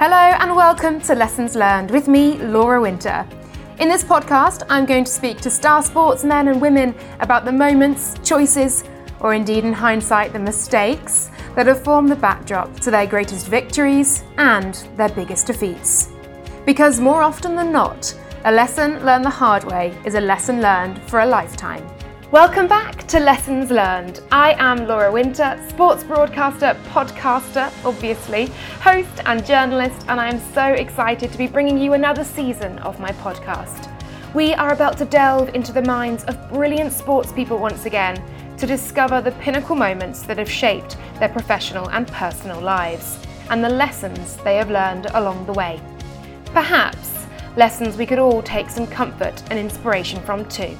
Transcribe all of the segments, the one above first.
Hello and welcome to Lessons Learned with me, Laura Winter. In this podcast, I'm going to speak to star sportsmen and women about the moments, choices, or indeed in hindsight, the mistakes that have formed the backdrop to their greatest victories and their biggest defeats. Because more often than not, a lesson learned the hard way is a lesson learned for a lifetime. Welcome back to Lessons Learned. I am Laura Winter, sports broadcaster, podcaster, obviously, host and journalist, and I am so excited to be bringing you another season of my podcast. We are about to delve into the minds of brilliant sports people once again to discover the pinnacle moments that have shaped their professional and personal lives and the lessons they have learned along the way. Perhaps lessons we could all take some comfort and inspiration from too.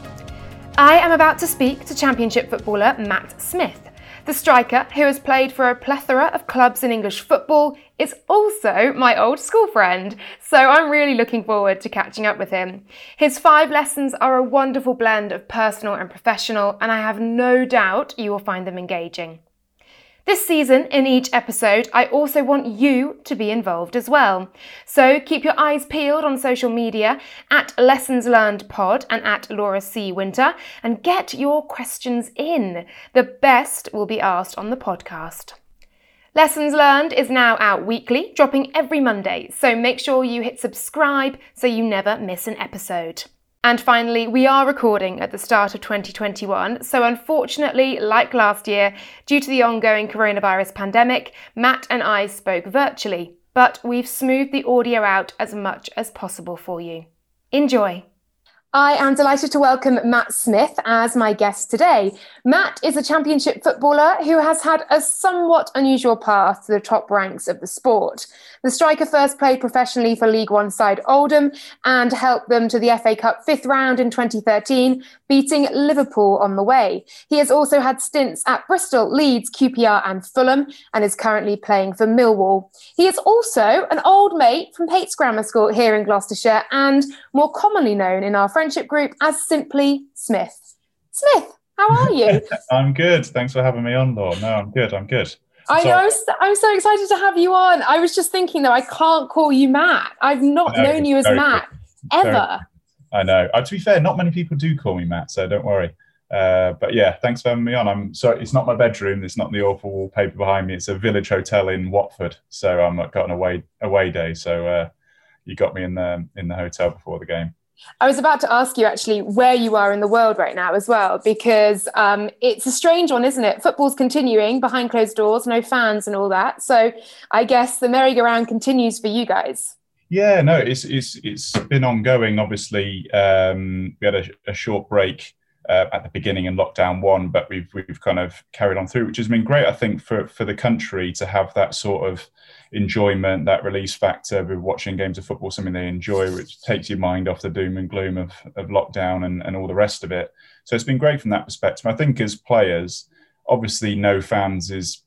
I am about to speak to Championship footballer Matt Smith. The striker, who has played for a plethora of clubs in English football, is also my old school friend, so I'm really looking forward to catching up with him. His five lessons are a wonderful blend of personal and professional, and I have no doubt you will find them engaging. This season, in each episode, I also want you to be involved as well. So keep your eyes peeled on social media at Lessons Learned Pod and at Laura C. Winter and get your questions in. The best will be asked on the podcast. Lessons Learned is now out weekly, dropping every Monday, so make sure you hit subscribe so you never miss an episode. And finally, we are recording at the start of 2021, so unfortunately, like last year, due to the ongoing coronavirus pandemic, Matt and I spoke virtually, but we've smoothed the audio out as much as possible for you. Enjoy! I am delighted to welcome Matt Smith as my guest today. Matt is a championship footballer who has had a somewhat unusual path to the top ranks of the sport. The striker first played professionally for League One side Oldham and helped them to the FA Cup fifth round in 2013, beating Liverpool on the way. He has also had stints at Bristol, Leeds, QPR, and Fulham, and is currently playing for Millwall. He is also an old mate from Pates Grammar School here in Gloucestershire and more commonly known in our friendship group as simply Smith. Smith, how are you? I'm good. Thanks for having me on, Laura. No, I'm good. I'm good. I know. I'm so, I'm so, excited to have you on. I was just thinking, though, I can't call you Matt. I've not know, known you as Matt good. ever. I know. Uh, to be fair, not many people do call me Matt, so don't worry. Uh, but yeah, thanks for having me on. I'm sorry, it's not my bedroom. It's not the awful wallpaper behind me. It's a village hotel in Watford. So I'm got an away away day. So uh, you got me in the in the hotel before the game. I was about to ask you actually where you are in the world right now as well, because um, it's a strange one, isn't it? Football's continuing behind closed doors, no fans and all that. So I guess the merry-go-round continues for you guys. Yeah, no, it's it's it's been ongoing. Obviously, um, we had a, a short break uh, at the beginning in lockdown one, but we've we've kind of carried on through, which has been great. I think for for the country to have that sort of enjoyment, that release factor with watching games of football, something they enjoy, which takes your mind off the doom and gloom of, of lockdown and, and all the rest of it. So it's been great from that perspective. I think as players, obviously no fans is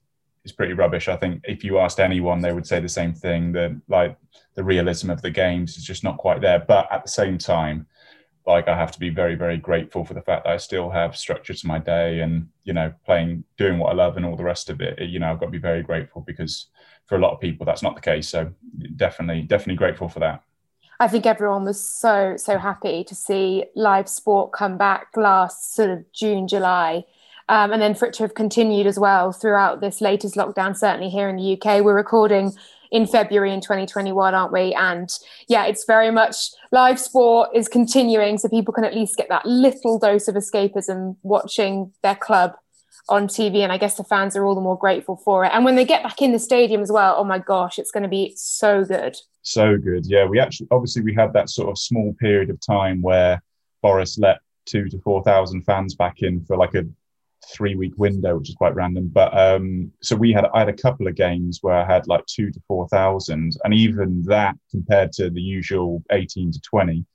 is pretty rubbish. I think if you asked anyone, they would say the same thing. That like the realism of the games is just not quite there. But at the same time, like I have to be very, very grateful for the fact that I still have structure to my day and, you know, playing, doing what I love and all the rest of it. You know, I've got to be very grateful because for a lot of people, that's not the case. So definitely, definitely grateful for that. I think everyone was so, so happy to see live sport come back last sort of June, July. Um, and then for it to have continued as well throughout this latest lockdown, certainly here in the UK. We're recording in February in 2021, aren't we? And yeah, it's very much live sport is continuing, so people can at least get that little dose of escapism watching their club on TV. And I guess the fans are all the more grateful for it. And when they get back in the stadium as well, oh my gosh, it's going to be so good. So good. Yeah, we actually, obviously, we had that sort of small period of time where Boris let two to 4,000 fans back in for like a three week window, which is quite random. But um, so we had I had a couple of games where I had like two to four thousand, and even that compared to the usual eighteen to twenty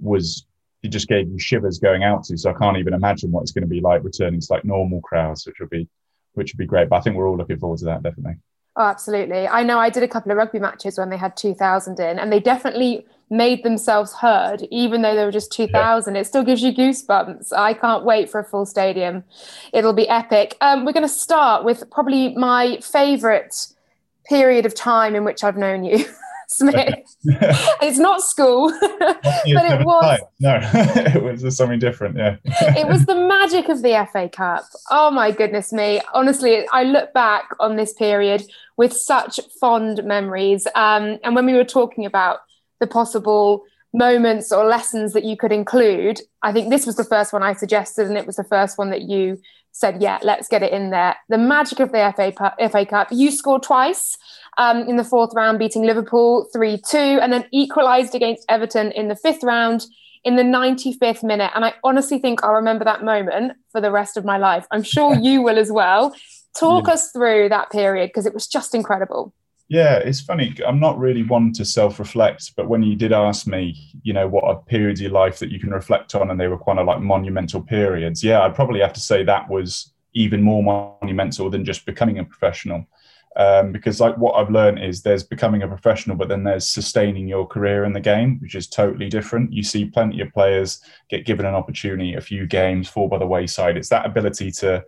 was it just gave you shivers going out to. So I can't even imagine what it's going to be like returning to like normal crowds, which would be which would be great. But I think we're all looking forward to that definitely. Oh, absolutely. I know I did a couple of rugby matches when they had 2,000 in, and they definitely made themselves heard, even though there were just 2,000. Yeah. It still gives you goosebumps. I can't wait for a full stadium. It'll be epic. Um, we're going to start with probably my favourite period of time in which I've known you. Smith. it's not school, but it was. No, it was something different. Yeah. it was the magic of the FA Cup. Oh my goodness me! Honestly, I look back on this period with such fond memories. Um, and when we were talking about the possible moments or lessons that you could include, I think this was the first one I suggested, and it was the first one that you said, yeah, let's get it in there. The magic of the FA, FA Cup. You scored twice um, in the fourth round, beating Liverpool 3 2, and then equalised against Everton in the fifth round in the 95th minute. And I honestly think I'll remember that moment for the rest of my life. I'm sure you will as well. Talk yeah. us through that period because it was just incredible. Yeah, it's funny. I'm not really one to self reflect, but when you did ask me, you know, what are periods of your life that you can reflect on, and they were kind of like monumental periods, yeah, I'd probably have to say that was even more monumental than just becoming a professional. Um, because, like, what I've learned is there's becoming a professional, but then there's sustaining your career in the game, which is totally different. You see plenty of players get given an opportunity, a few games fall by the wayside. It's that ability to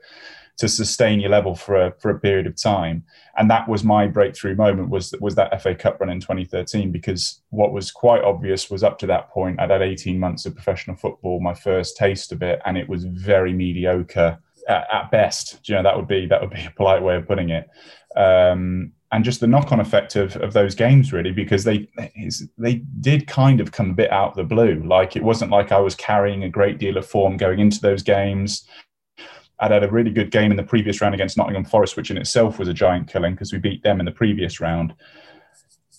to sustain your level for a, for a period of time. And that was my breakthrough moment was, was that FA Cup run in 2013, because what was quite obvious was up to that point, I'd had 18 months of professional football, my first taste of it, and it was very mediocre at, at best. You know, that would be, that would be a polite way of putting it. Um, and just the knock-on effect of, of those games really because they they did kind of come a bit out of the blue like it wasn't like i was carrying a great deal of form going into those games I'd had a really good game in the previous round against Nottingham Forest, which in itself was a giant killing because we beat them in the previous round.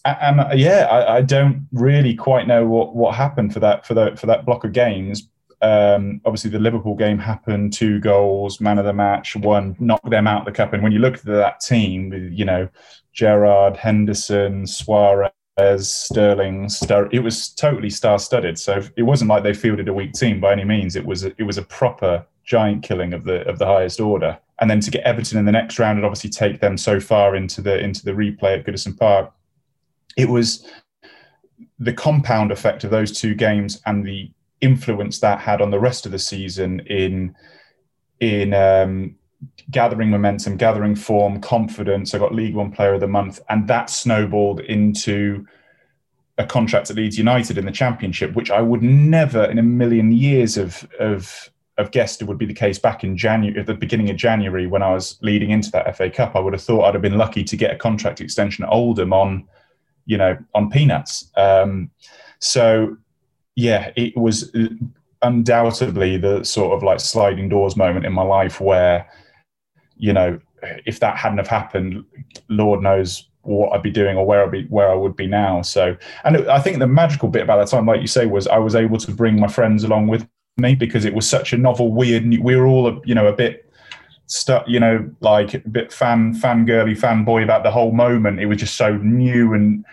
And, yeah, I, I, don't really quite know what, what happened for that for that for that block of games. Um, obviously, the Liverpool game happened, two goals, man of the match, one knocked them out of the cup. And when you look at that team, you know Gerrard, Henderson, Suarez. Sterling, Star, it was totally star-studded. So it wasn't like they fielded a weak team by any means. It was a, it was a proper giant killing of the of the highest order. And then to get Everton in the next round and obviously take them so far into the into the replay at Goodison Park, it was the compound effect of those two games and the influence that had on the rest of the season in in um, gathering momentum, gathering form, confidence. I got League One Player of the Month, and that snowballed into a contract at Leeds United in the Championship, which I would never in a million years of of have guessed it would be the case back in January, at the beginning of January, when I was leading into that FA Cup. I would have thought I'd have been lucky to get a contract extension at Oldham on, you know, on peanuts. Um, so, yeah, it was uh, undoubtedly the sort of like sliding doors moment in my life where, you know, if that hadn't have happened, Lord knows what I'd be doing or where I'd be where I would be now. So, and I think the magical bit about that time, like you say, was I was able to bring my friends along with me because it was such a novel, weird. We were all, you know, a bit stuck, you know, like a bit fan, fan fangirly, fanboy about the whole moment. It was just so new and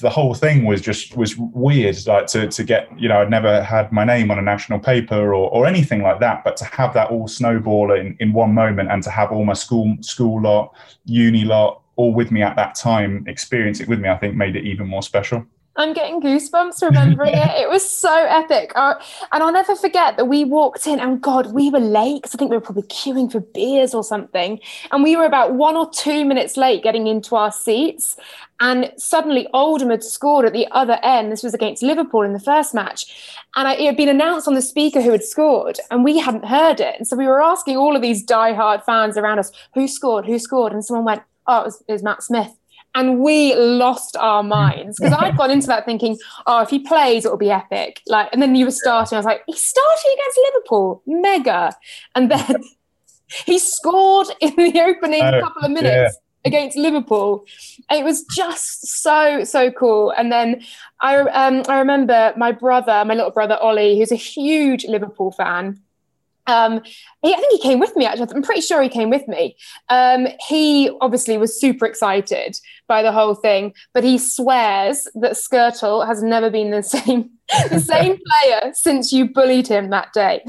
the whole thing was just was weird like to, to get you know i'd never had my name on a national paper or, or anything like that but to have that all snowball in, in one moment and to have all my school school lot uni lot all with me at that time experience it with me i think made it even more special I'm getting goosebumps remembering it. It was so epic. Uh, and I'll never forget that we walked in and God, we were late because I think we were probably queuing for beers or something. And we were about one or two minutes late getting into our seats. And suddenly Oldham had scored at the other end. This was against Liverpool in the first match. And I, it had been announced on the speaker who had scored, and we hadn't heard it. And so we were asking all of these die-hard fans around us, who scored, who scored? And someone went, oh, it was, it was Matt Smith and we lost our minds because I'd gone into that thinking, oh, if he plays, it'll be epic. Like, and then you were starting. I was like, he's starting against Liverpool, mega. And then he scored in the opening uh, couple of minutes. Against Liverpool, it was just so so cool. And then I um, I remember my brother, my little brother Ollie, who's a huge Liverpool fan um, he, I think he came with me actually. I'm pretty sure he came with me. Um, he obviously was super excited by the whole thing, but he swears that Skrtel has never been the same the same player since you bullied him that day.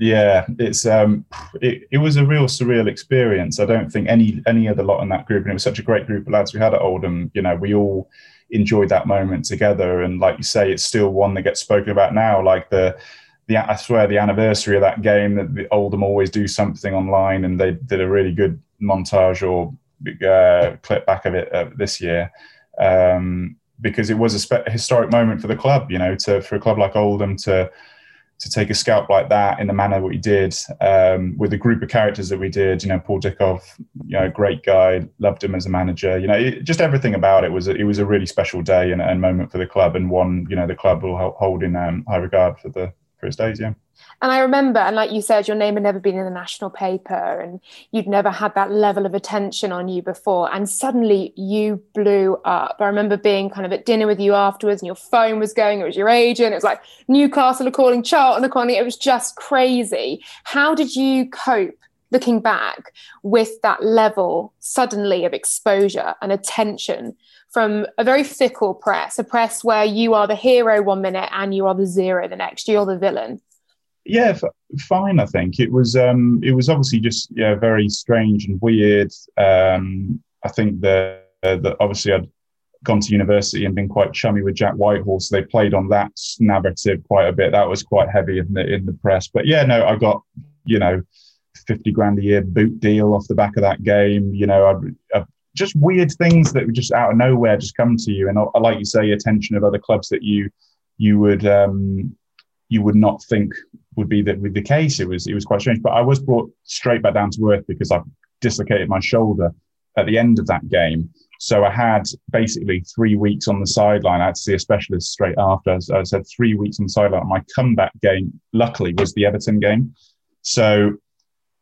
Yeah, it's um, it, it was a real surreal experience. I don't think any any other lot in that group, and it was such a great group of lads we had at Oldham. You know, we all enjoyed that moment together, and like you say, it's still one that gets spoken about now. Like the the I swear the anniversary of that game that the Oldham always do something online, and they did a really good montage or uh, clip back of it uh, this year. Um, because it was a, spe- historic moment for the club. You know, to for a club like Oldham to to take a scalp like that in the manner we did um, with the group of characters that we did. You know, Paul Dickov, you know, great guy, loved him as a manager. You know, it, just everything about it was a, it was a really special day and, and, moment for the club, and one you know the club will hold in um, high regard for the for its days. Yeah. And I remember, and like you said, your name had never been in the national paper and you'd never had that level of attention on you before. And suddenly you blew up. I remember being kind of at dinner with you afterwards and your phone was going, it was your agent, it was like Newcastle are calling, Charlton are calling. It was just crazy. How did you cope looking back with that level suddenly of exposure and attention from a very fickle press, a press where you are the hero one minute and you are the zero the next, you're the villain? yeah, f- fine. I think it was. Um, it was obviously just yeah, very strange and weird. Um, I think that uh, that obviously I'd gone to university and been quite chummy with Jack Whitehall, so they played on that narrative quite a bit. That was quite heavy in the in the press. But yeah, no, I got you know fifty grand a year boot deal off the back of that game. You know, I, I, just weird things that just out of nowhere just come to you, and like you say, attention of other clubs that you you would um, you would not think would be that with the case. It was it was quite strange. But I was brought straight back down to earth because I dislocated my shoulder at the end of that game. So I had basically three weeks on the sideline. I had to see a specialist straight after. I said, three weeks on the sideline. My comeback game, luckily, was the Everton game. So,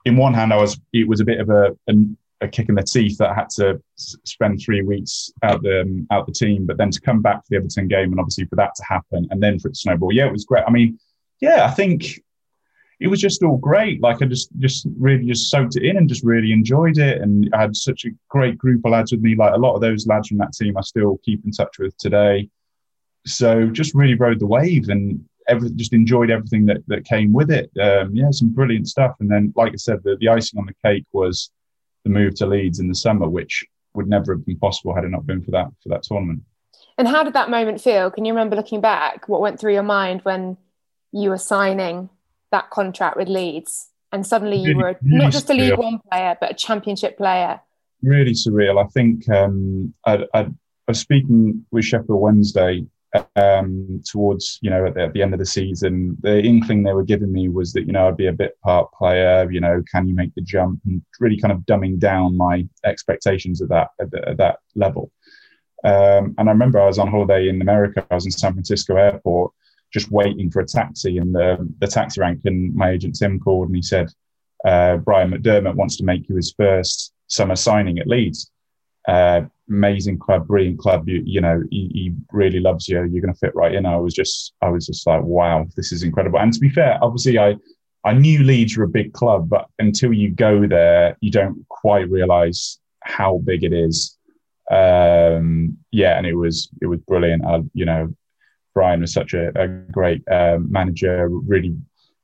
in one hand, I was it was a bit of a, a, a kick in the teeth that I had to spend three weeks out the um, out the team, but then to come back for the Everton game and obviously for that to happen and then for it to snowball, yeah, it was great. I mean, yeah, I think it was just all great. Like I just just really just soaked it in and just really enjoyed it. And I had such a great group of lads with me. Like a lot of those lads from that team, I still keep in touch with today. So just really rode the wave and every, just enjoyed everything that, that came with it. Um, yeah, some brilliant stuff. And then, like I said, the, the icing on the cake was the move to Leeds in the summer, which would never have been possible had it not been for that for that tournament. And how did that moment feel? Can you remember looking back? What went through your mind when you were signing that contract with Leeds, and suddenly you really, were not just a League One player, but a Championship player. Really surreal. I think um, I, I, I, was speaking with Sheffield Wednesday um, towards you know at the, at the, end of the season. The inkling they were giving me was that you know I'd be a bit part player. You know, can you make the jump? And really kind of dumbing down my expectations of that at, the, at that level. Um, and I remember I was on holiday in America. I was in San Francisco airport just waiting for a taxi, and the the taxi rank and my agent Tim called and he said, uh, Brian McDermott wants to make you his first summer signing at Leeds. Uh, amazing club, brilliant club. You, you know, he, he, really loves you. You're going to fit right in. I was just, I was just like, wow, this is incredible. And to be fair, obviously, I, I knew Leeds were a big club, but until you go there, you don't quite realise how big it is. Um, yeah, and it was, it was brilliant. I, you know, Brian was such a, a great um, manager. Really,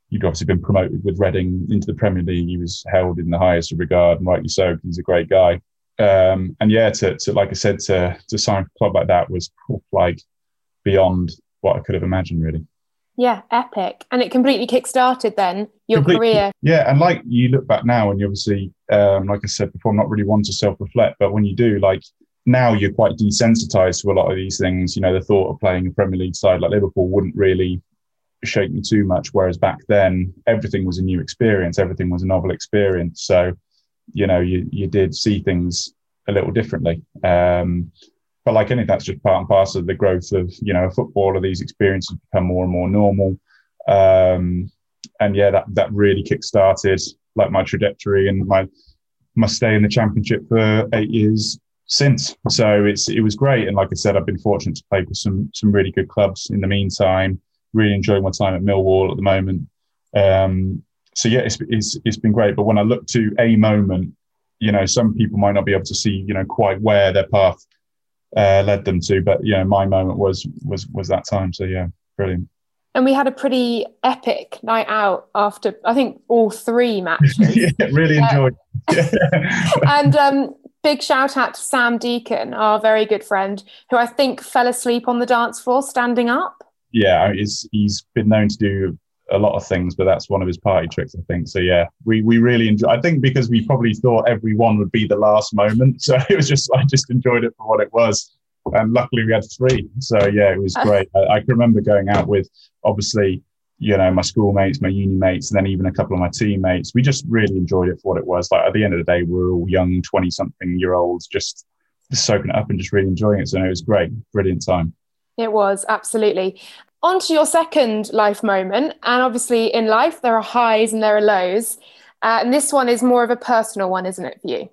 he'd obviously been promoted with Reading into the Premier League. He was held in the highest regard, and rightly so. He's a great guy. Um, and yeah, to, to, like I said, to to sign a club like that was like beyond what I could have imagined, really. Yeah, epic, and it completely kick-started then your completely, career. Yeah, and like you look back now, and you obviously, um, like I said before, I'm not really one to self-reflect, but when you do, like now you're quite desensitized to a lot of these things. You know, the thought of playing a Premier League side like Liverpool wouldn't really shake me too much. Whereas back then, everything was a new experience, everything was a novel experience. So, you know, you, you did see things a little differently. Um, but like anything, that's just part and parcel of the growth of, you know, football. Of these experiences become more and more normal. Um, and yeah, that, that really kick-started like my trajectory and my, my stay in the championship for eight years since. So it's it was great, and like I said, I've been fortunate to play with some some really good clubs in the meantime. Really enjoying my time at Millwall at the moment. Um, so yeah, it's, it's it's been great. But when I look to a moment, you know, some people might not be able to see, you know, quite where their path uh, led them to. But you know, my moment was was was that time. So yeah, brilliant. And we had a pretty epic night out after I think all three matches. yeah, really enjoyed. and um, big shout out to Sam Deacon, our very good friend, who I think fell asleep on the dance floor standing up. Yeah, he's, he's been known to do a lot of things, but that's one of his party tricks, I think. So yeah, we we really enjoy. I think because we probably thought every one would be the last moment, so it was just I just enjoyed it for what it was. and luckily we had three. So yeah, it was great. I, I can remember going out with obviously you know my schoolmates, my uni mates, and then even a couple of my teammates. We just really enjoyed it for what it was. Like at the end of the day, we are all young, twenty something year olds, just soaking it up and just really enjoying it. So it was great, brilliant time. It was absolutely. On to your second life moment, and obviously in life there are highs and there are lows, uh, and this one is more of a personal one, isn't it for you?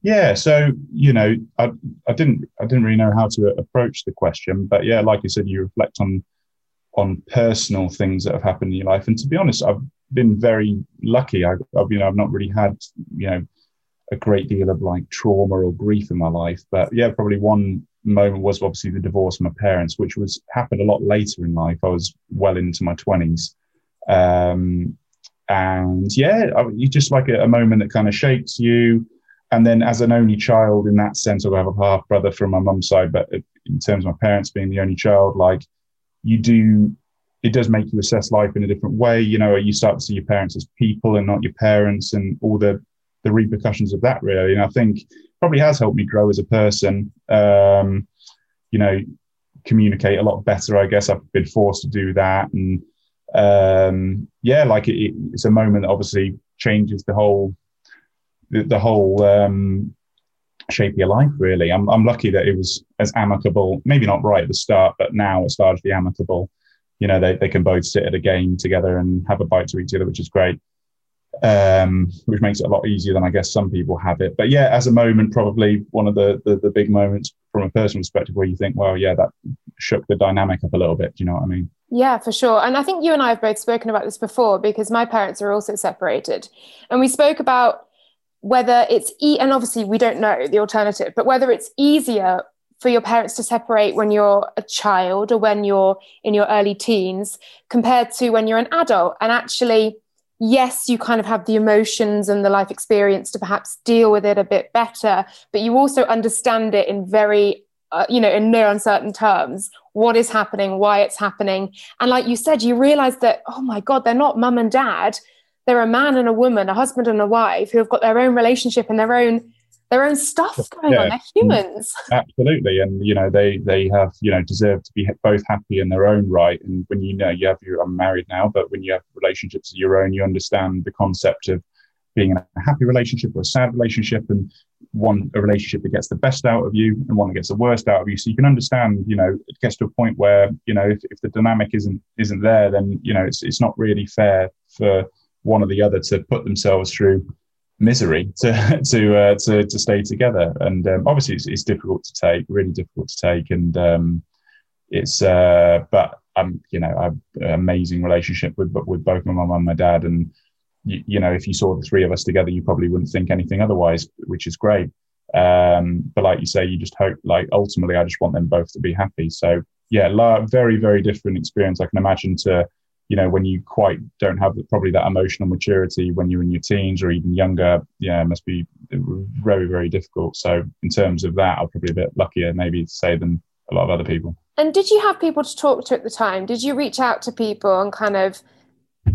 Yeah, so you know, I, I didn't I didn't really know how to approach the question, but yeah, like you said, you reflect on on personal things that have happened in your life. And to be honest, I've been very lucky. I, have you know I've not really had you know a great deal of like trauma or grief in my life. But yeah, probably one moment was obviously the divorce of my parents, which was happened a lot later in life. I was well into my twenties. Um, and yeah, you just like a, a moment that kind of shapes you. And then, as an only child, in that sense, I have a half brother from my mum's side, but in terms of my parents being the only child, like you do it does make you assess life in a different way. You know, you start to see your parents as people and not your parents, and all the the repercussions of that. Really, and I think probably has helped me grow as a person. Um, you know, communicate a lot better. I guess I've been forced to do that, and um, yeah, like it, it's a moment that obviously changes the whole the, the whole um, shape of your life really I'm, I'm lucky that it was as amicable maybe not right at the start but now it's largely amicable you know they, they can both sit at a game together and have a bite to each other which is great um, which makes it a lot easier than i guess some people have it but yeah as a moment probably one of the, the, the big moments from a personal perspective where you think well yeah that shook the dynamic up a little bit do you know what i mean yeah, for sure. And I think you and I have both spoken about this before because my parents are also separated. And we spoke about whether it's e- and obviously we don't know the alternative but whether it's easier for your parents to separate when you're a child or when you're in your early teens compared to when you're an adult and actually yes you kind of have the emotions and the life experience to perhaps deal with it a bit better but you also understand it in very uh, you know in no uncertain terms what is happening why it's happening. And like you said you realize that oh my god they're not mum and dad. They're a man and a woman, a husband and a wife who have got their own relationship and their own their own stuff going yeah. on. They're humans. Absolutely, and you know they they have you know deserve to be both happy in their own right. And when you know you have your I'm married now, but when you have relationships of your own, you understand the concept of being in a happy relationship or a sad relationship, and one a relationship that gets the best out of you and one that gets the worst out of you. So you can understand, you know, it gets to a point where you know if, if the dynamic isn't isn't there, then you know it's it's not really fair for one or the other to put themselves through misery to to uh, to, to stay together. And um, obviously, it's, it's, difficult to take, really difficult to take. And um, it's uh, but I'm you know I've an amazing relationship with with both my mum and my dad. And you, you, know, if you saw the three of us together, you probably wouldn't think anything otherwise, which is great. Um, but like you say, you just hope like ultimately, I just want them both to be happy. So yeah, very very different experience. I can imagine to you know when you quite don't have probably that emotional maturity when you're in your teens or even younger yeah it must be very very difficult. So in terms of that i'm probably a bit luckier maybe to say than a lot of other people. And did you have people to talk to at the time? Did you reach out to people and kind of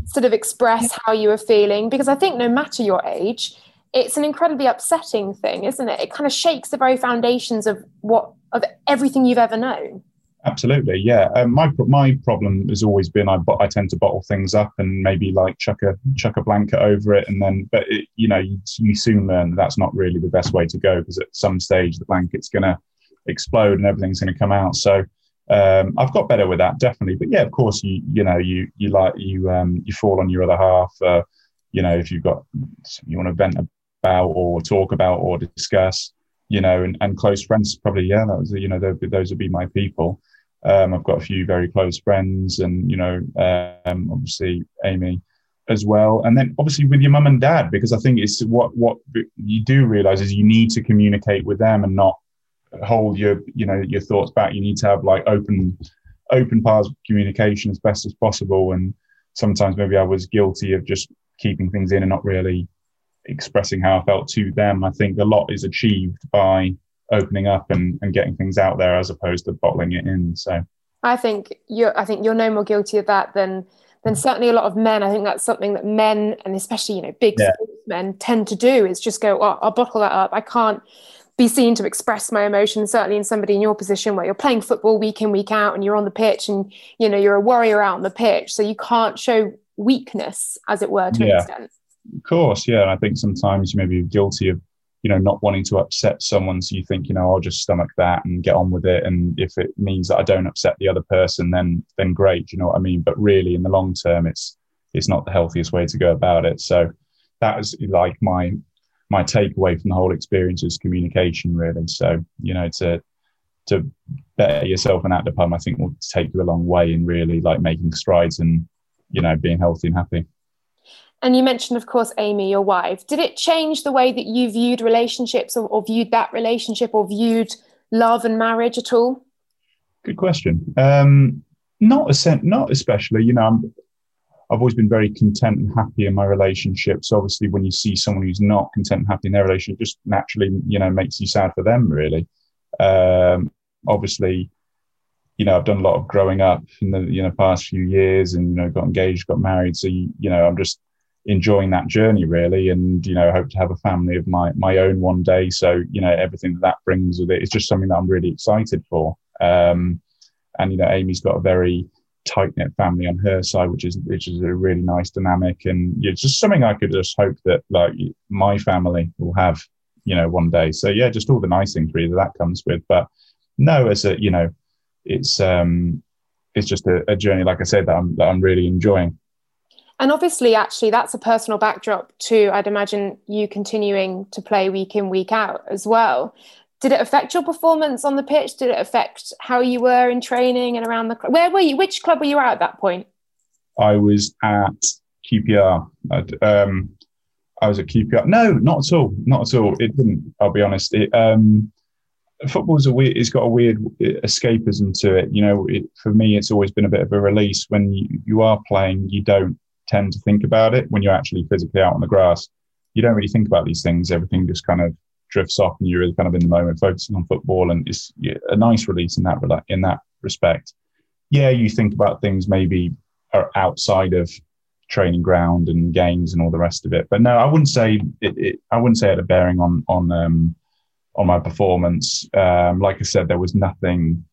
sort of express how you were feeling? Because i think no matter your age it's an incredibly upsetting thing isn't it? It kind of shakes the very foundations of what of everything you've ever known Absolutely, yeah. Um, my my problem has always been I I tend to bottle things up and maybe like chuck a chuck a blanket over it, and then but it, you know you, you soon learn that that's not really the best way to go because at some stage the blanket's going to explode and everything's going to come out. So um, I've got better with that definitely, but yeah, of course you you know you you like you um, you fall on your other half. Uh, you know if you've got you want to vent about or talk about or discuss you know, and, and close friends probably, yeah, that was, you know, those would be my people. Um, I've got a few very close friends, and you know, um, obviously Amy as well, and then obviously with your mum and dad, because I think it's what what you do realize is you need to communicate with them and not hold your you know your thoughts back. You need to have like open open paths of communication as best as possible, and sometimes maybe I was guilty of just keeping things in and not really expressing how I felt to them. I think a lot is achieved by opening up and, and getting things out there as opposed to bottling it in. So I think you're I think you're no more guilty of that than than mm. certainly a lot of men. I think that's something that men and especially, you know, big yeah. men tend to do is just go, oh, I'll bottle that up. I can't be seen to express my emotions certainly in somebody in your position where you're playing football week in week out and you're on the pitch and you know you're a warrior out on the pitch so you can't show weakness as it were to yeah. an extent of course yeah and i think sometimes you may be guilty of you know not wanting to upset someone. So you think you know i'll just stomach that and get on with it. And if it means that i don't upset the other person then then great you know what i mean? But really in the long term it's it's not the healthiest way to go about it. So that was like my my takeaway from the whole experience is communication really. So you know to to better yourself and at the i think will take you a long way in really like making strides and you know being healthy and happy and you mentioned, of course, Amy, your wife. Did it change the way that you viewed relationships or, or viewed that relationship or viewed love and marriage at all? Good question. Um, not a not especially. You know, I'm, I've always been very content and happy in my relationships. Obviously, when you see someone who's not content and happy in their relationship, just naturally, you know, makes you sad for them. Really. Um, obviously, you know, I've done a lot of growing up in the you know past few years, and you know, got engaged, got married. So you, you know, I'm just enjoying that journey really and you know hope to have a family of my my own one day. So you know everything that, that brings with it is just something that i'm really excited for. Um, and you know amy's got a very tight knit family on her side which is which is a really nice dynamic. And it's just something i could just hope that like my family will have you know one day. So yeah just all the nice things really that, that comes with. But no as a you know it's um it's just a, a journey like i said that i'm that i'm really enjoying and obviously, actually, that's a personal backdrop to, I'd imagine, you continuing to play week in, week out as well. Did it affect your performance on the pitch? Did it affect how you were in training and around the club? Where were you? Which club were you at at that point? I was at QPR. Um, I was at QPR. No, not at all. Not at all. It didn't. I'll be honest. It, um, football's a weird. It's got a weird escapism to it. You know, it, for me, it's always been a bit of a release. When you, you are playing, you don't tend to think about it when you're actually physically out on the grass. You don't really think about these things. Everything just kind of drifts off, and you're really kind of in the moment, focusing on football, and it's a nice release in that in that respect. Yeah, you think about things maybe are outside of training ground and games and all the rest of it. But no, I wouldn't say it. it I wouldn't say it had a bearing on on um, on my performance. Um, like I said, there was nothing.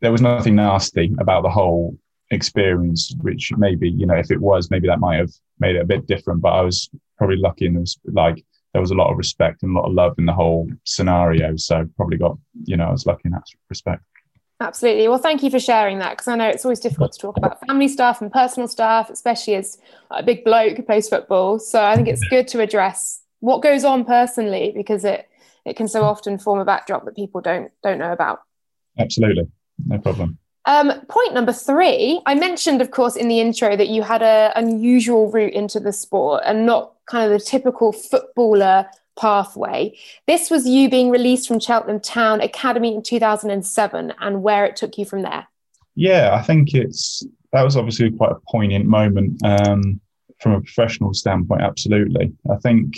There was nothing nasty about the whole experience, which maybe, you know, if it was, maybe that might have made it a bit different. But I was probably lucky and there was like there was a lot of respect and a lot of love in the whole scenario. So probably got, you know, I was lucky in that respect. Absolutely. Well, thank you for sharing that because I know it's always difficult to talk about family stuff and personal stuff, especially as a big bloke who plays football. So I think it's good to address what goes on personally because it it can so often form a backdrop that people don't don't know about. Absolutely. No problem. Um, point number three, I mentioned, of course, in the intro that you had an unusual route into the sport and not kind of the typical footballer pathway. This was you being released from Cheltenham Town Academy in 2007 and where it took you from there. Yeah, I think it's that was obviously quite a poignant moment um, from a professional standpoint. Absolutely, I think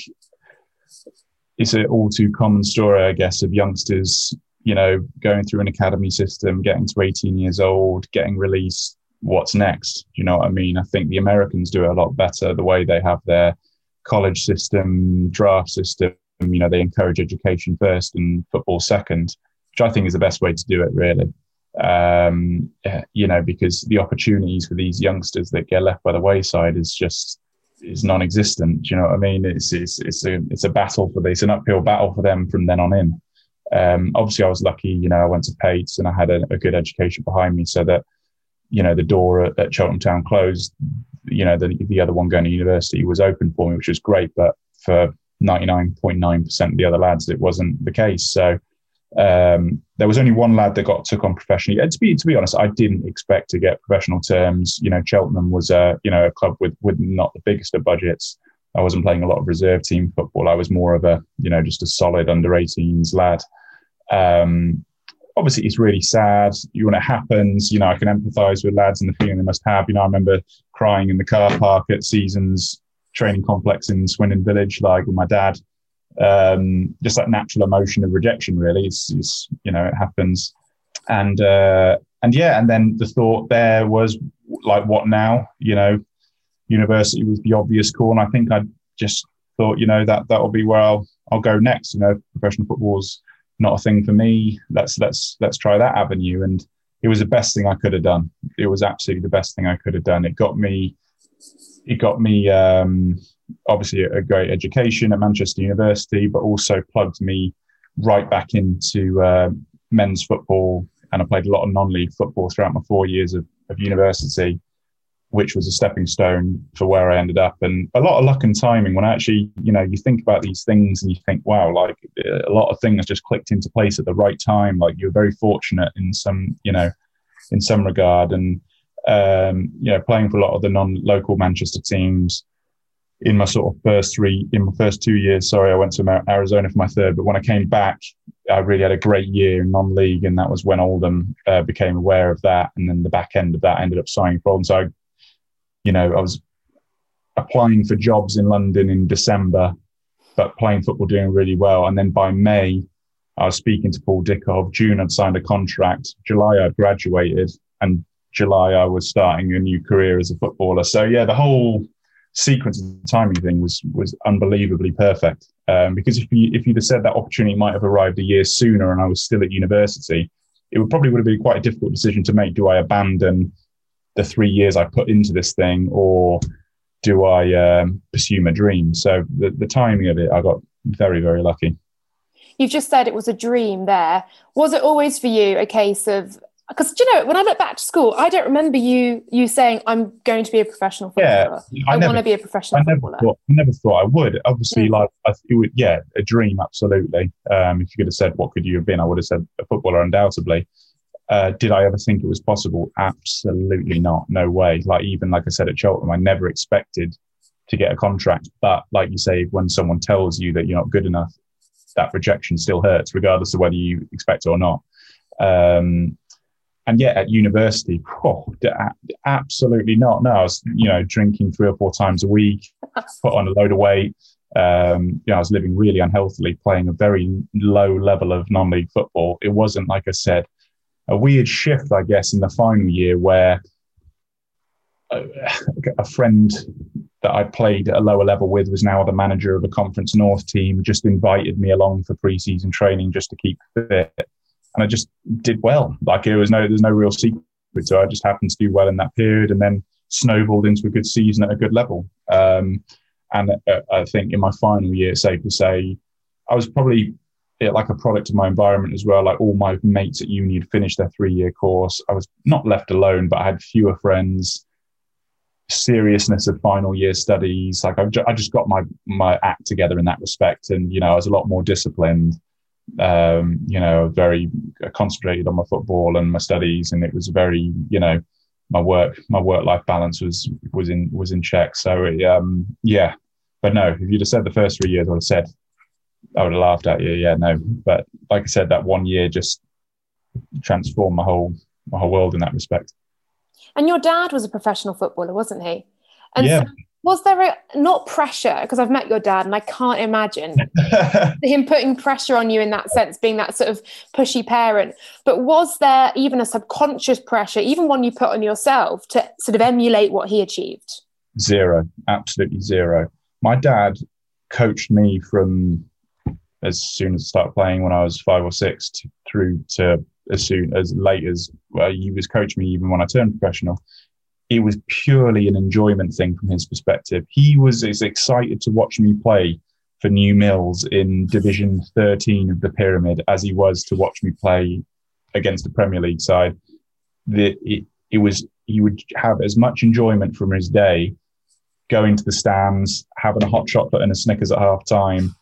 it's an all too common story, I guess, of youngsters you know, going through an academy system, getting to 18 years old, getting released, what's next? You know what I mean? I think the Americans do it a lot better the way they have their college system, draft system. You know, they encourage education first and football second, which I think is the best way to do it, really. Um, you know, because the opportunities for these youngsters that get left by the wayside is just is non-existent. Do you know what I mean? It's it's it's a it's a battle for this, an uphill battle for them from then on in. Um, obviously, I was lucky. You know, I went to Pates and I had a, a good education behind me, so that you know the door at, at Cheltenham Town closed. You know, the the other one going to university was open for me, which was great. But for 99.9% of the other lads, it wasn't the case. So um, there was only one lad that got took on professionally. And to be to be honest, I didn't expect to get professional terms. You know, Cheltenham was a you know a club with with not the biggest of budgets. I wasn't playing a lot of reserve team football. I was more of a, you know, just a solid under 18s lad. Um, obviously, it's really sad You, when it happens. You know, I can empathise with lads and the feeling they must have. You know, I remember crying in the car park at Seasons training complex in Swindon Village, like with my dad. Um, just that natural emotion of rejection, really. It's, it's you know, it happens. And uh, and yeah, and then the thought there was like, what now? You know, university was the obvious call. And I think I just thought, you know, that that'll be where I'll I'll go next. You know, professional football's not a thing for me. Let's let's let's try that avenue. And it was the best thing I could have done. It was absolutely the best thing I could have done. It got me, it got me um, obviously a great education at Manchester University, but also plugged me right back into uh, men's football. And I played a lot of non-league football throughout my four years of, of university which was a stepping stone for where I ended up. And a lot of luck and timing when I actually, you know, you think about these things and you think, wow, like a lot of things just clicked into place at the right time. Like you're very fortunate in some, you know, in some regard. And, um, you know, playing for a lot of the non local Manchester teams in my sort of first three, in my first two years, sorry, I went to Arizona for my third. But when I came back, I really had a great year in non league. And that was when Oldham uh, became aware of that. And then the back end of that ended up signing for Oldham. So I you know, I was applying for jobs in London in December, but playing football doing really well. And then by May, I was speaking to Paul Dickov. June, I'd signed a contract. July, I'd graduated. And July, I was starting a new career as a footballer. So, yeah, the whole sequence of the timing thing was was unbelievably perfect. Um, because if you if you'd have said that opportunity might have arrived a year sooner and I was still at university, it would probably would have been quite a difficult decision to make. Do I abandon the three years I put into this thing, or do I um, pursue my dream? So the, the timing of it, I got very, very lucky. You've just said it was a dream there. Was it always for you a case of because you know when I look back to school, I don't remember you you saying I'm going to be a professional footballer. Yeah, I, I want to be a professional I never footballer. Thought, I never thought I would. Obviously, like I, it would, yeah, a dream, absolutely. Um, if you could have said what could you have been, I would have said a footballer, undoubtedly. Uh, did I ever think it was possible? Absolutely not. No way. Like even like I said at Cheltenham, I never expected to get a contract. But like you say, when someone tells you that you're not good enough, that rejection still hurts, regardless of whether you expect it or not. Um, and yet at university, oh, absolutely not. No, I was you know drinking three or four times a week, put on a load of weight. Um, you know, I was living really unhealthily, playing a very low level of non-league football. It wasn't like I said a weird shift, I guess, in the final year where a, a friend that I played at a lower level with was now the manager of a Conference North team, just invited me along for preseason training just to keep fit. And I just did well. Like it was no, there's no real secret So. I just happened to do well in that period and then snowballed into a good season at a good level. Um, and uh, I think in my final year, safe to say, I was probably it like a product of my environment as well. Like all my mates at uni had finished their three year course. I was not left alone, but I had fewer friends. Seriousness of final year studies. Like I've ju- I just got my my act together in that respect, and you know I was a lot more disciplined. Um, you know, very concentrated on my football and my studies, and it was very you know my work my work life balance was was in was in check. So it, um, yeah, but no, if you'd have said the first three years, I would have said I would have laughed at you. Yeah, no. But like I said, that one year just transformed my whole my whole world in that respect. And your dad was a professional footballer, wasn't he? And yeah. So was there a, not pressure? Because I've met your dad and I can't imagine him putting pressure on you in that sense, being that sort of pushy parent. But was there even a subconscious pressure, even one you put on yourself, to sort of emulate what he achieved? Zero, absolutely zero. My dad coached me from as soon as I started playing when I was five or six to, through to as soon as late as well, he was coaching me even when I turned professional. It was purely an enjoyment thing from his perspective. He was as excited to watch me play for New Mills in Division 13 of the pyramid as he was to watch me play against the Premier League side. The, it, it was he would have as much enjoyment from his day going to the stands, having a hot chocolate and a Snickers at half time,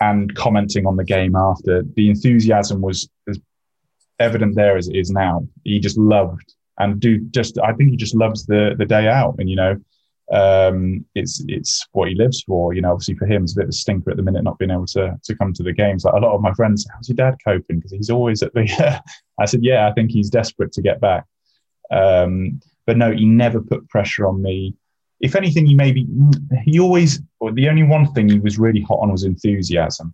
and commenting on the game after. The enthusiasm was as evident there as it is now. He just loved and do just I think he just loves the the day out and you know um, it's it's what he lives for. You know, obviously for him it's a bit of a stinker at the minute not being able to to come to the games. Like a lot of my friends, how's your dad coping? Because he's always at the. I said, yeah, I think he's desperate to get back. Um, but no, he never put pressure on me if anything, he maybe he always or the only one thing he was really hot on was enthusiasm.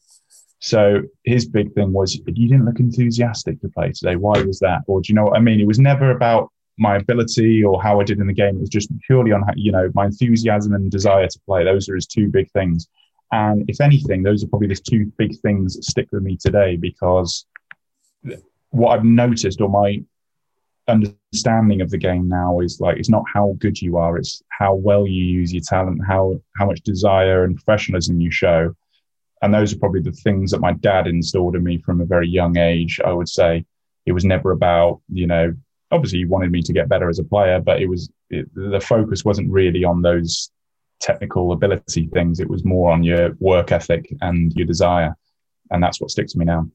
So his big thing was you didn't look enthusiastic to play today. Why was that? Or do you know what I mean? It was never about my ability or how I did in the game. It was just purely on you know my enthusiasm and desire to play. Those are his two big things. And if anything, those are probably the two big things that stick with me today because what I've noticed or my understanding of the game now is like it's not how good you are, it's how well you use your talent, how how much desire and professionalism you show. And those are probably the things that my dad installed in me from a very young age. I would say it was never about, you know, obviously he wanted me to get better as a player, but it was it, the focus wasn't really on those technical ability things. It was more on your work ethic and your desire, and that's what sticks to me now.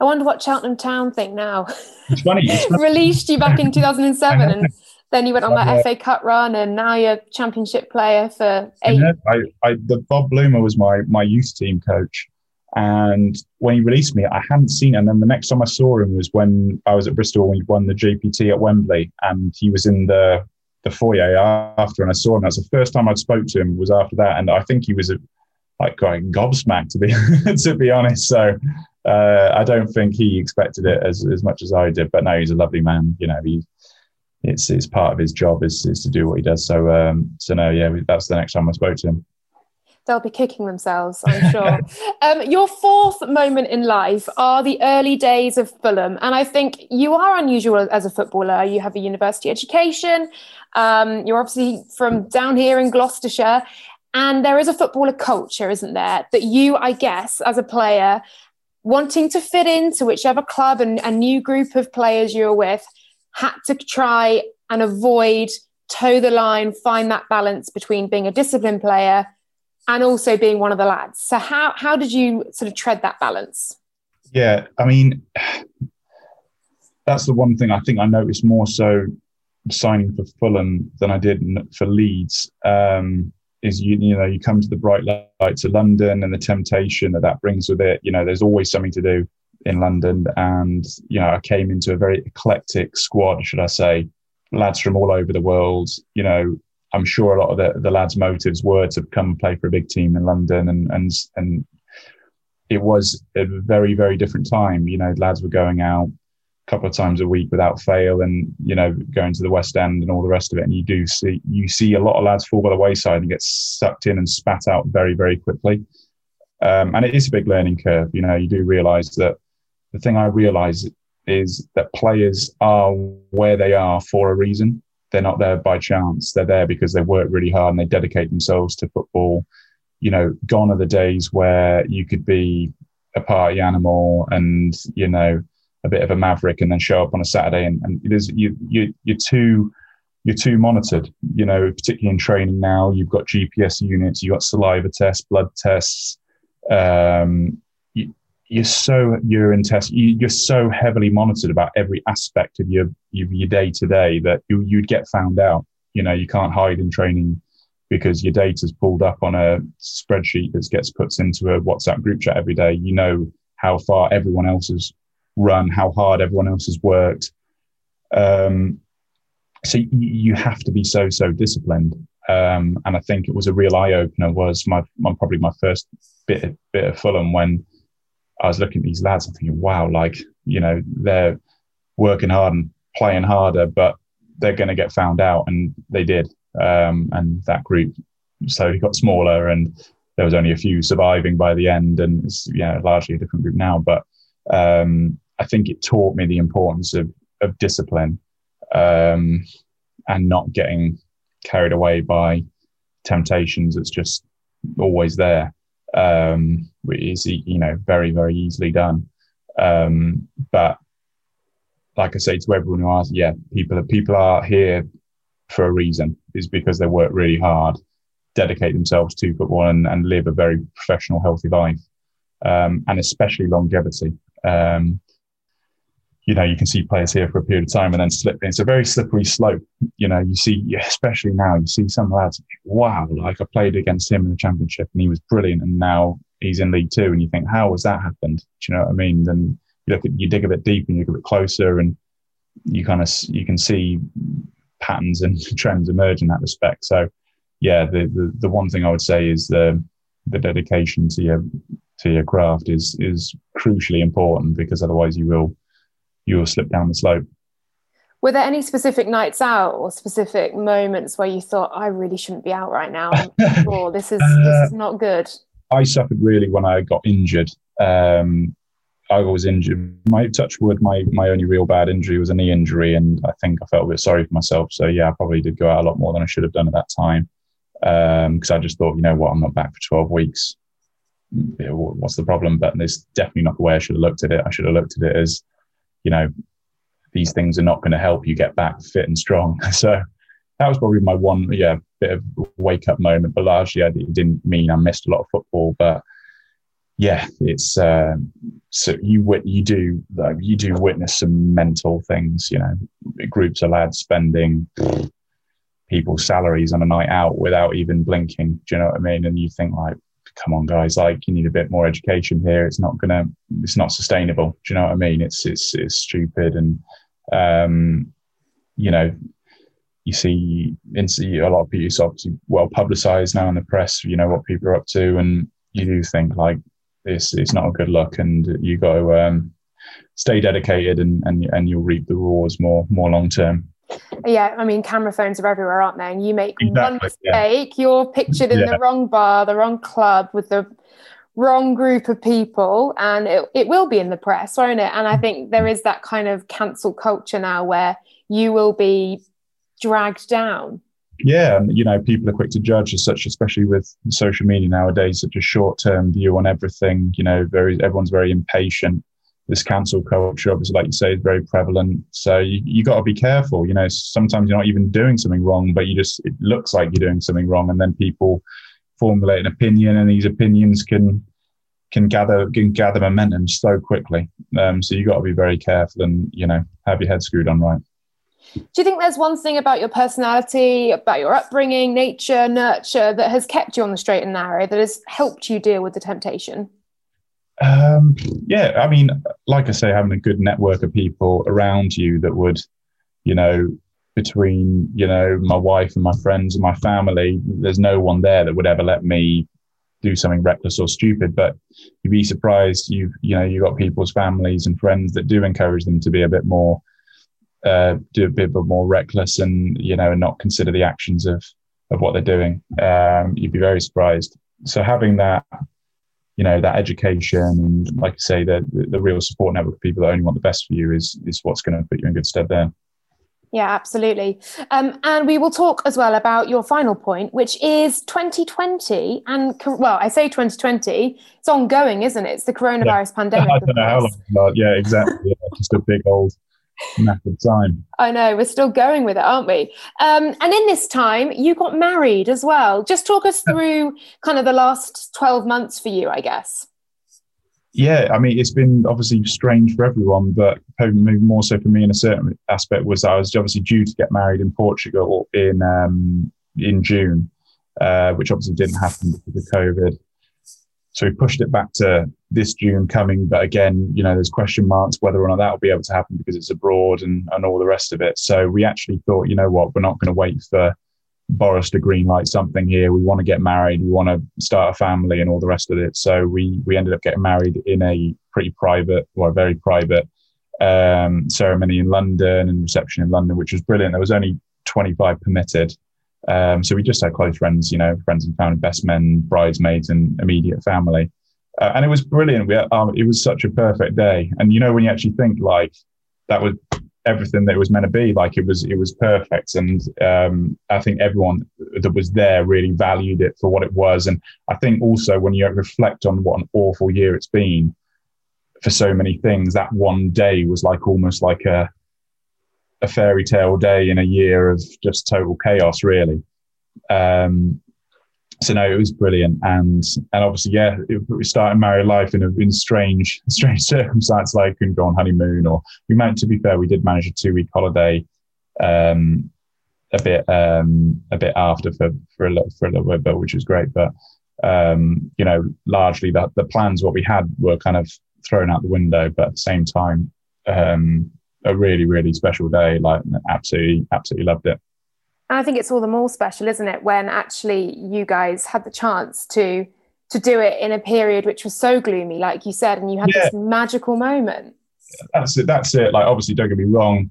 I wonder what Cheltenham Town think now. It's funny. It's. Released you back in 2007 and then you went on that uh, FA Cup run and now you're championship player for eight. I, I, the Bob Bloomer was my, my youth team coach. And when he released me, I hadn't seen him. And then the next time I saw him was when I was at Bristol when he won the JPT at Wembley. And he was in the, the foyer after, and I saw him. That's the first time I'd spoke to him was after that. And I think he was a, like quite gobsmacked to be to be honest. So uh, I don't think he expected it as, as much as I did. But no, he's a lovely man. You know, he it's it's part of his job is, is to do what he does. So um, so no, yeah, that's the next time I spoke to him. They'll be kicking themselves, I'm sure. um, your fourth moment in life are the early days of Fulham, and I think you are unusual as a footballer. You have a university education. Um, you're obviously from down here in Gloucestershire, and there is a footballer culture, isn't there? That you, I guess, as a player, wanting to fit into whichever club and, a new group of players you're with, had to try and avoid, toe the line, find that balance between being a disciplined player and also being one of the lads. So how how did you sort of tread that balance? Yeah, I mean, that's the one thing I think I noticed more so signing for Fulham than I did for Leeds. Um, is you you know you come to the bright lights of London and the temptation that that brings with it. You know, there's always something to do in London, and you know I came into a very eclectic squad, should I say, lads from all over the world. You know, I'm sure a lot of the, the lads' motives were to come and play for a big team in London, and and and it was a very very different time. You know, lads were going out couple of times a week without fail and you know going to the west end and all the rest of it. And you do see you see a lot of lads fall by the wayside and get sucked in and spat out very very quickly. Um, and it is a big learning curve. You know you do realize that the thing i realize is that players are where they are for a reason. They're not there by chance. They're there because they work really hard and they dedicate themselves to football. You know gone are the days where you could be a party animal and you know a bit of a maverick and then show up on a Saturday and, and is you you you're too you're too monitored. You know, particularly in training now, you've got GPS units, you've got saliva tests, blood tests. Um, you, you're so urine tests. You, you're so heavily monitored about every aspect of your your day to day that you you'd get found out. You know, you can't hide in training because your data's pulled up on a spreadsheet that gets put into a WhatsApp group chat every day. You know how far everyone else has run, how hard everyone else has worked. Um, so you, have to be so so disciplined. Um, and I think it was a real eye opener. Was my, my probably my first bit bit of Fulham when I was looking at these lads and thinking, wow, like you know they're working hard and playing harder, but they're going to get found out, and they did. Um, and that group slowly got smaller, and there was only a few surviving by the end, and it's largely a different group now. But um, I think it taught me the importance of, of discipline um, and not getting carried away by temptations that's just always there. Um, is you know very very easily done. Um, but like I say to everyone who asks, yeah, people people are here for a reason. Is because they work really hard, dedicate themselves to football, and, and live a very professional, healthy life, um, and especially longevity. Um, you know, you can see players here for a period of time and then slip. It's a very slippery slope. You know, you see, especially now, you see some lads, wow, like I played against him in the championship and he was brilliant. And now he's in League Two. And you think, how has that happened? Do you know what I mean? Then you look at, you dig a bit deep and you look a bit closer and you kind of, you can see patterns and trends emerge in that respect. So, yeah, the, the, the one thing I would say is the, the dedication to your, to your craft is, is crucially important because otherwise you will, you will slip down the slope. Were there any specific nights out or specific moments where you thought, I really shouldn't be out right now? or this is this is not good? I suffered really when I got injured. Um, I was injured. My touch wood, my my only real bad injury was a knee injury, and I think I felt a bit sorry for myself. So yeah, I probably did go out a lot more than I should have done at that time because um, I just thought, you know what, I'm not back for 12 weeks. What's the problem? But it's definitely not the way I should have looked at it. I should have looked at it as, you know, these things are not going to help you get back fit and strong. So that was probably my one, yeah, bit of wake up moment. But largely, it didn't mean I missed a lot of football. But yeah, it's uh, so you you do you do witness some mental things. You know, groups of lads spending people's salaries on a night out without even blinking. Do you know what I mean? And you think like, come on, guys, like you need a bit more education here. It's not gonna, it's not sustainable. Do you know what I mean? It's it's it's stupid, and um, you know, you see, see a lot of people. It's obviously well publicized now in the press. You know what people are up to, and you do think like it's it's not a good look, and you to um, stay dedicated, and and and you'll reap the rewards more more long term. Yeah, I mean, camera phones are everywhere, aren't they? And you make exactly, one mistake, yeah. you're pictured in yeah. the wrong bar, the wrong club, with the wrong group of people, and it, it will be in the press, won't it? And I think there is that kind of cancel culture now where you will be dragged down yeah, and you know, people are quick to judge as such, especially with social media nowadays, such a short-term view on everything. You know, very everyone's very impatient. This cancel culture, obviously, like you say, is very prevalent. So you you got to be careful. You know, sometimes you're not even doing something wrong, but you just it looks like you're doing something wrong, and then people formulate an opinion, and these opinions can can gather can gather momentum so quickly. Um, so you got to be very careful and you know have your head screwed on right. Do you think there's one thing about your personality, about your upbringing, nature, nurture that has kept you on the straight and narrow, that has helped you deal with the temptation? Um, yeah, I mean, like I say, having a good network of people around you that would, you know, between you know my wife and my friends and my family, there's no one there that would ever let me do something reckless or stupid. But you'd be surprised. You you know you got people's families and friends that do encourage them to be a bit more uh, do a bit more reckless and you know and not consider the actions of of what they're doing. Um, you'd be very surprised. So having that, you know, that education and like I say, the, the, real support network of people that only want the best for you is is what's going to put you in good stead there. Yeah, absolutely. Um, and we will talk as well about your final point, which is 2020. And well, I say 2020, it's ongoing, isn't it? It's the coronavirus yeah. pandemic. I don't know how long. Yeah, exactly. Yeah, just a big old massive time. I know we're still going with it, aren't we? Um, and in this time, you got married as well. Just talk us through kind of the last twelve months for you, I guess. Yeah, I mean, it's been obviously strange for everyone, but maybe more so for me in a certain aspect was I was obviously due to get married in Portugal in um, in June, uh, which obviously didn't happen because of COVID. So we pushed it back to this June coming, but again, you know, there's question marks whether or not that will be able to happen because it's abroad and, and all the rest of it. So we actually thought, you know what, we're not going to wait for Boris to green light something here. We want to get married. We want to start a family and all the rest of it. So we we ended up getting married in a pretty private, or well, very private um, ceremony in London and reception in London, which was brilliant. There was only 25 permitted. Um, so we just had close friends, you know, friends and family, best men, bridesmaids, and immediate family. Uh, and it was brilliant. We, um, it was such a perfect day. And you know, when you actually think like that was everything that it was meant to be, like it was, it was perfect. And um, I think everyone that was there really valued it for what it was. And I think also when you reflect on what an awful year it's been for so many things, that one day was like almost like a a fairy tale day in a year of just total chaos, really. Um, so no, it was brilliant, and and obviously, yeah, it, we started married life in a in strange strange circumstance. Like couldn't go on honeymoon, or we managed. To be fair, we did manage a two week holiday, um, a bit um, a bit after for for a little, for a little bit, which was great. But um, you know, largely the the plans what we had were kind of thrown out the window. But at the same time, um, a really, really special day. Like absolutely, absolutely loved it. And I think it's all the more special, isn't it, when actually you guys had the chance to to do it in a period which was so gloomy, like you said, and you had yeah. this magical moment. That's it. That's it. Like obviously, don't get me wrong.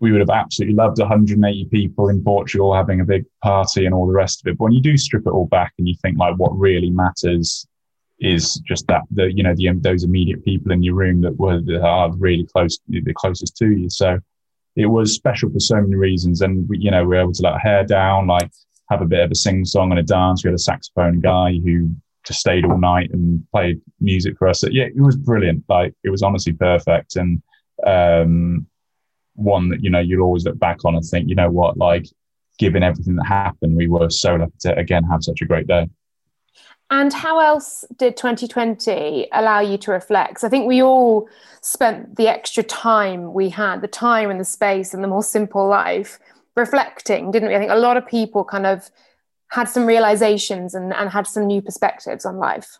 we would have absolutely loved 180 people in Portugal having a big party and all the rest of it. But when you do strip it all back and you think like what really matters is just that the you know the those immediate people in your room that were that are really close the closest to you. So it was special for so many reasons, and we, you know we were able to let hair down, like have a bit of a sing song and a dance. We had a saxophone guy who just stayed all night and played music for us. So, yeah, it was brilliant. Like it was honestly perfect, and um, one that you know you'll always look back on and think, you know what, like given everything that happened, we were so lucky to again have such a great day. And how else did 2020 allow you to reflect? I think we all spent the extra time we had, the time and the space and the more simple life reflecting, didn't we? I think a lot of people kind of had some realizations and, and had some new perspectives on life.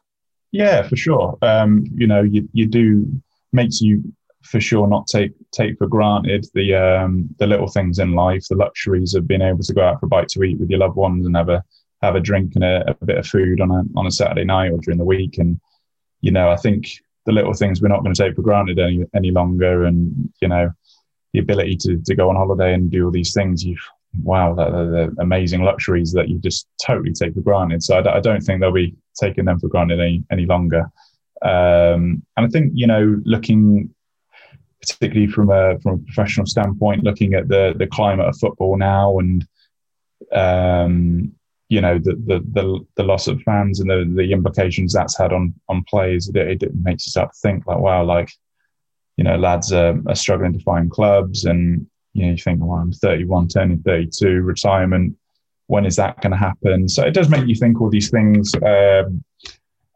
Yeah, for sure. Um, you know, you, you do makes you for sure not take take for granted the um, the little things in life, the luxuries of being able to go out for a bite to eat with your loved ones and have a have a drink and a, a bit of food on a on a Saturday night or during the week. And you know, I think the little things we're not going to take for granted any any longer. And you know, the ability to to go on holiday and do all these things, you wow, the amazing luxuries that you just totally take for granted. So I, don't think they'll be taking them for granted any any longer. Um, and I think you know, looking particularly from a from a professional standpoint, looking at the the climate of football now and um, you know the, the, the the loss of fans and the the implications that's had on on players, it, it makes you start to think like, wow, like you know, lads are, are struggling to find clubs, and you know, you think, well, I'm 31, turning 32, retirement. When is that going to happen? So it does make you think all these things, um,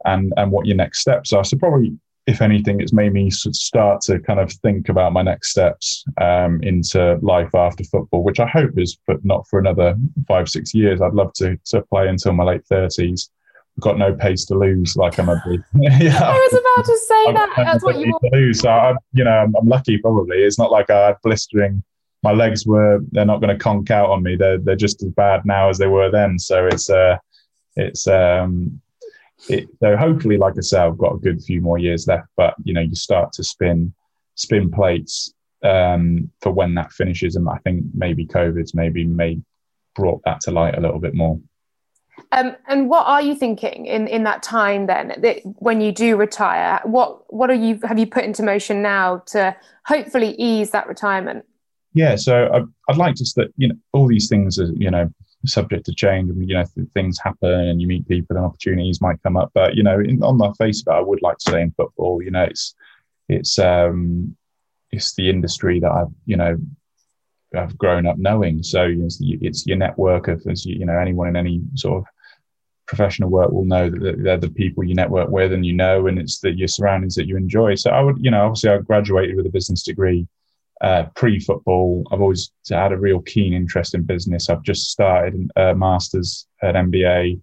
and and what your next steps are. So probably if anything, it's made me start to kind of think about my next steps um, into life after football, which I hope is but not for another five, six years. I'd love to, to play until my late 30s. I've got no pace to lose, like I'm a big. yeah, I was about to say I've that. That's what you want. To lose. So I'm, you know, I'm, I'm, lucky. Probably it's not like I had blistering. My legs were. They're not going to conk out on me. They're they're just as bad now as they were then. So it's uh, it's um, it, so hopefully, like I said, I've got a good few more years left. But you know, you start to spin spin plates um, for when that finishes, and I think maybe COVID's maybe made brought that to light a little bit more. Um, and what are you thinking in, in that time then that when you do retire? What what are you have you put into motion now to hopefully ease that retirement? Yeah, so I'd, I'd like to that you know all these things are you know subject to change and you know things happen and you meet people and opportunities might come up. But you know in, on the face of it i would like to stay in football you know it's it's um it's the industry that i've you know i've grown up knowing. So it's, it's your network of as you, you know anyone in any sort of professional work will know that they're the people you network with and you know and it's the your surroundings that you enjoy. So i would you know obviously i graduated with a business degree uh, pre-football, I've always had a real keen interest in business. I've just started a master's at MBA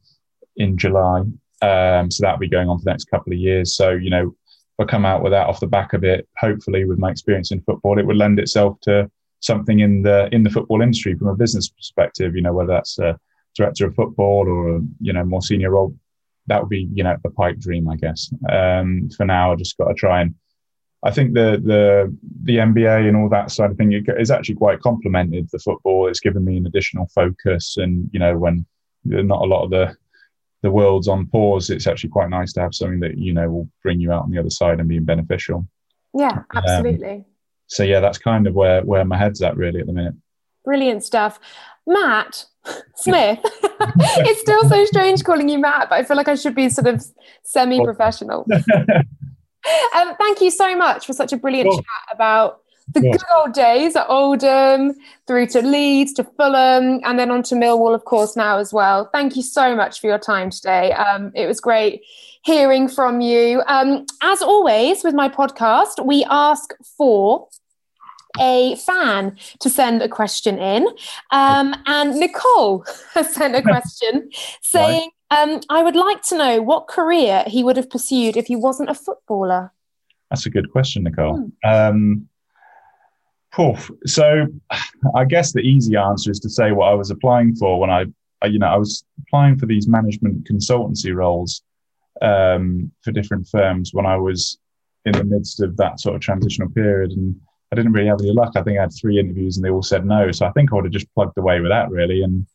in July, um, so that'll be going on for the next couple of years. So you know, if I come out with that off the back of it, hopefully with my experience in football, it would lend itself to something in the in the football industry from a business perspective. You know, whether that's a director of football or you know more senior role, that would be you know a pipe dream, I guess. Um, for now, I just got to try and I think the the the MBA and all that side of thing is actually quite complemented the football. It's given me an additional focus, and you know when not a lot of the the world's on pause, it's actually quite nice to have something that you know will bring you out on the other side and being beneficial. Yeah, um, absolutely. Um, so yeah, that's kind of where where my head's at really at the minute. Brilliant stuff, Matt Smith. it's still so strange calling you Matt, but I feel like I should be sort of semi-professional. um, thank you so much for such a brilliant cool. chat about the yeah. good old days at Oldham, through to Leeds, to Fulham, and then on to Millwall, of course, now as well. Thank you so much for your time today. Um, it was great hearing from you. Um, as always, with my podcast, we ask for a fan to send a question in. Um, and Nicole has sent a question saying, um, I would like to know what career he would have pursued if he wasn't a footballer. That's a good question, Nicole. Hmm. Um, poof. So, I guess the easy answer is to say what I was applying for when I, I you know, I was applying for these management consultancy roles um, for different firms when I was in the midst of that sort of transitional period, and I didn't really have any luck. I think I had three interviews and they all said no. So I think I would have just plugged away with that really. And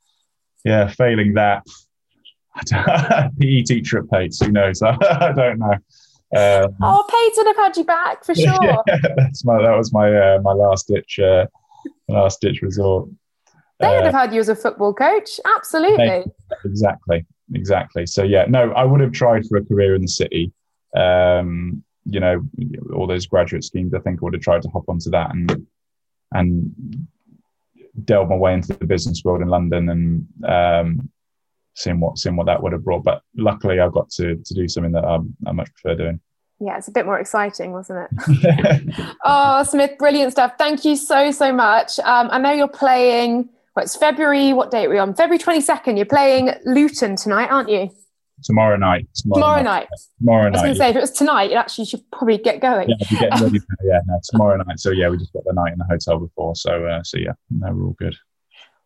yeah, failing that, PE teacher at Pates, who knows? I don't know. Um, oh, Pates would have had you back for sure. Yeah, that's my that was my uh, my last ditch uh, last ditch resort. They would uh, have had you as a football coach, absolutely. Exactly, exactly. So yeah, no, I would have tried for a career in the city. Um, you know, all those graduate schemes. I think I would have tried to hop onto that and and delve my way into the business world in London and um, seeing what seeing what that would have brought. But luckily, I got to to do something that I, I much prefer doing. Yeah, it's a bit more exciting, wasn't it? oh, Smith, brilliant stuff. Thank you so so much. Um, I know you're playing. Well, it's February. What date are we on? February twenty second. You're playing Luton tonight, aren't you? Tomorrow night. Tomorrow, tomorrow night. night. Tomorrow night. I was going to say, if it was tonight, it actually should probably get going. Yeah, we're getting ready. For, yeah, no, tomorrow night. So yeah, we just got the night in the hotel before. So uh, so yeah, no, we're all good.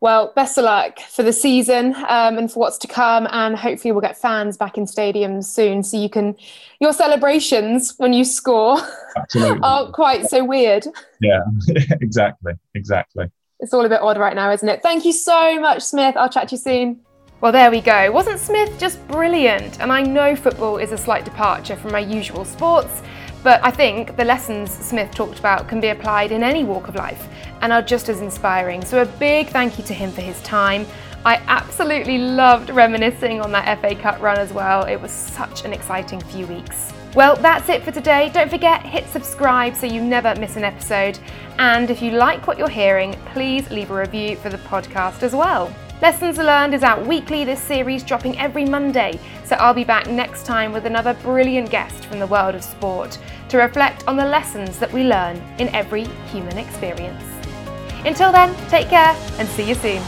Well, best of luck for the season um, and for what's to come, and hopefully we'll get fans back in stadiums soon, so you can your celebrations when you score aren't quite so weird. Yeah, exactly, exactly. It's all a bit odd right now, isn't it? Thank you so much, Smith. I'll chat to you soon. Well, there we go. Wasn't Smith just brilliant? And I know football is a slight departure from my usual sports, but I think the lessons Smith talked about can be applied in any walk of life and are just as inspiring. So, a big thank you to him for his time. I absolutely loved reminiscing on that FA Cup run as well. It was such an exciting few weeks. Well, that's it for today. Don't forget, hit subscribe so you never miss an episode. And if you like what you're hearing, please leave a review for the podcast as well. Lessons Learned is out weekly this series, dropping every Monday. So I'll be back next time with another brilliant guest from the world of sport to reflect on the lessons that we learn in every human experience. Until then, take care and see you soon.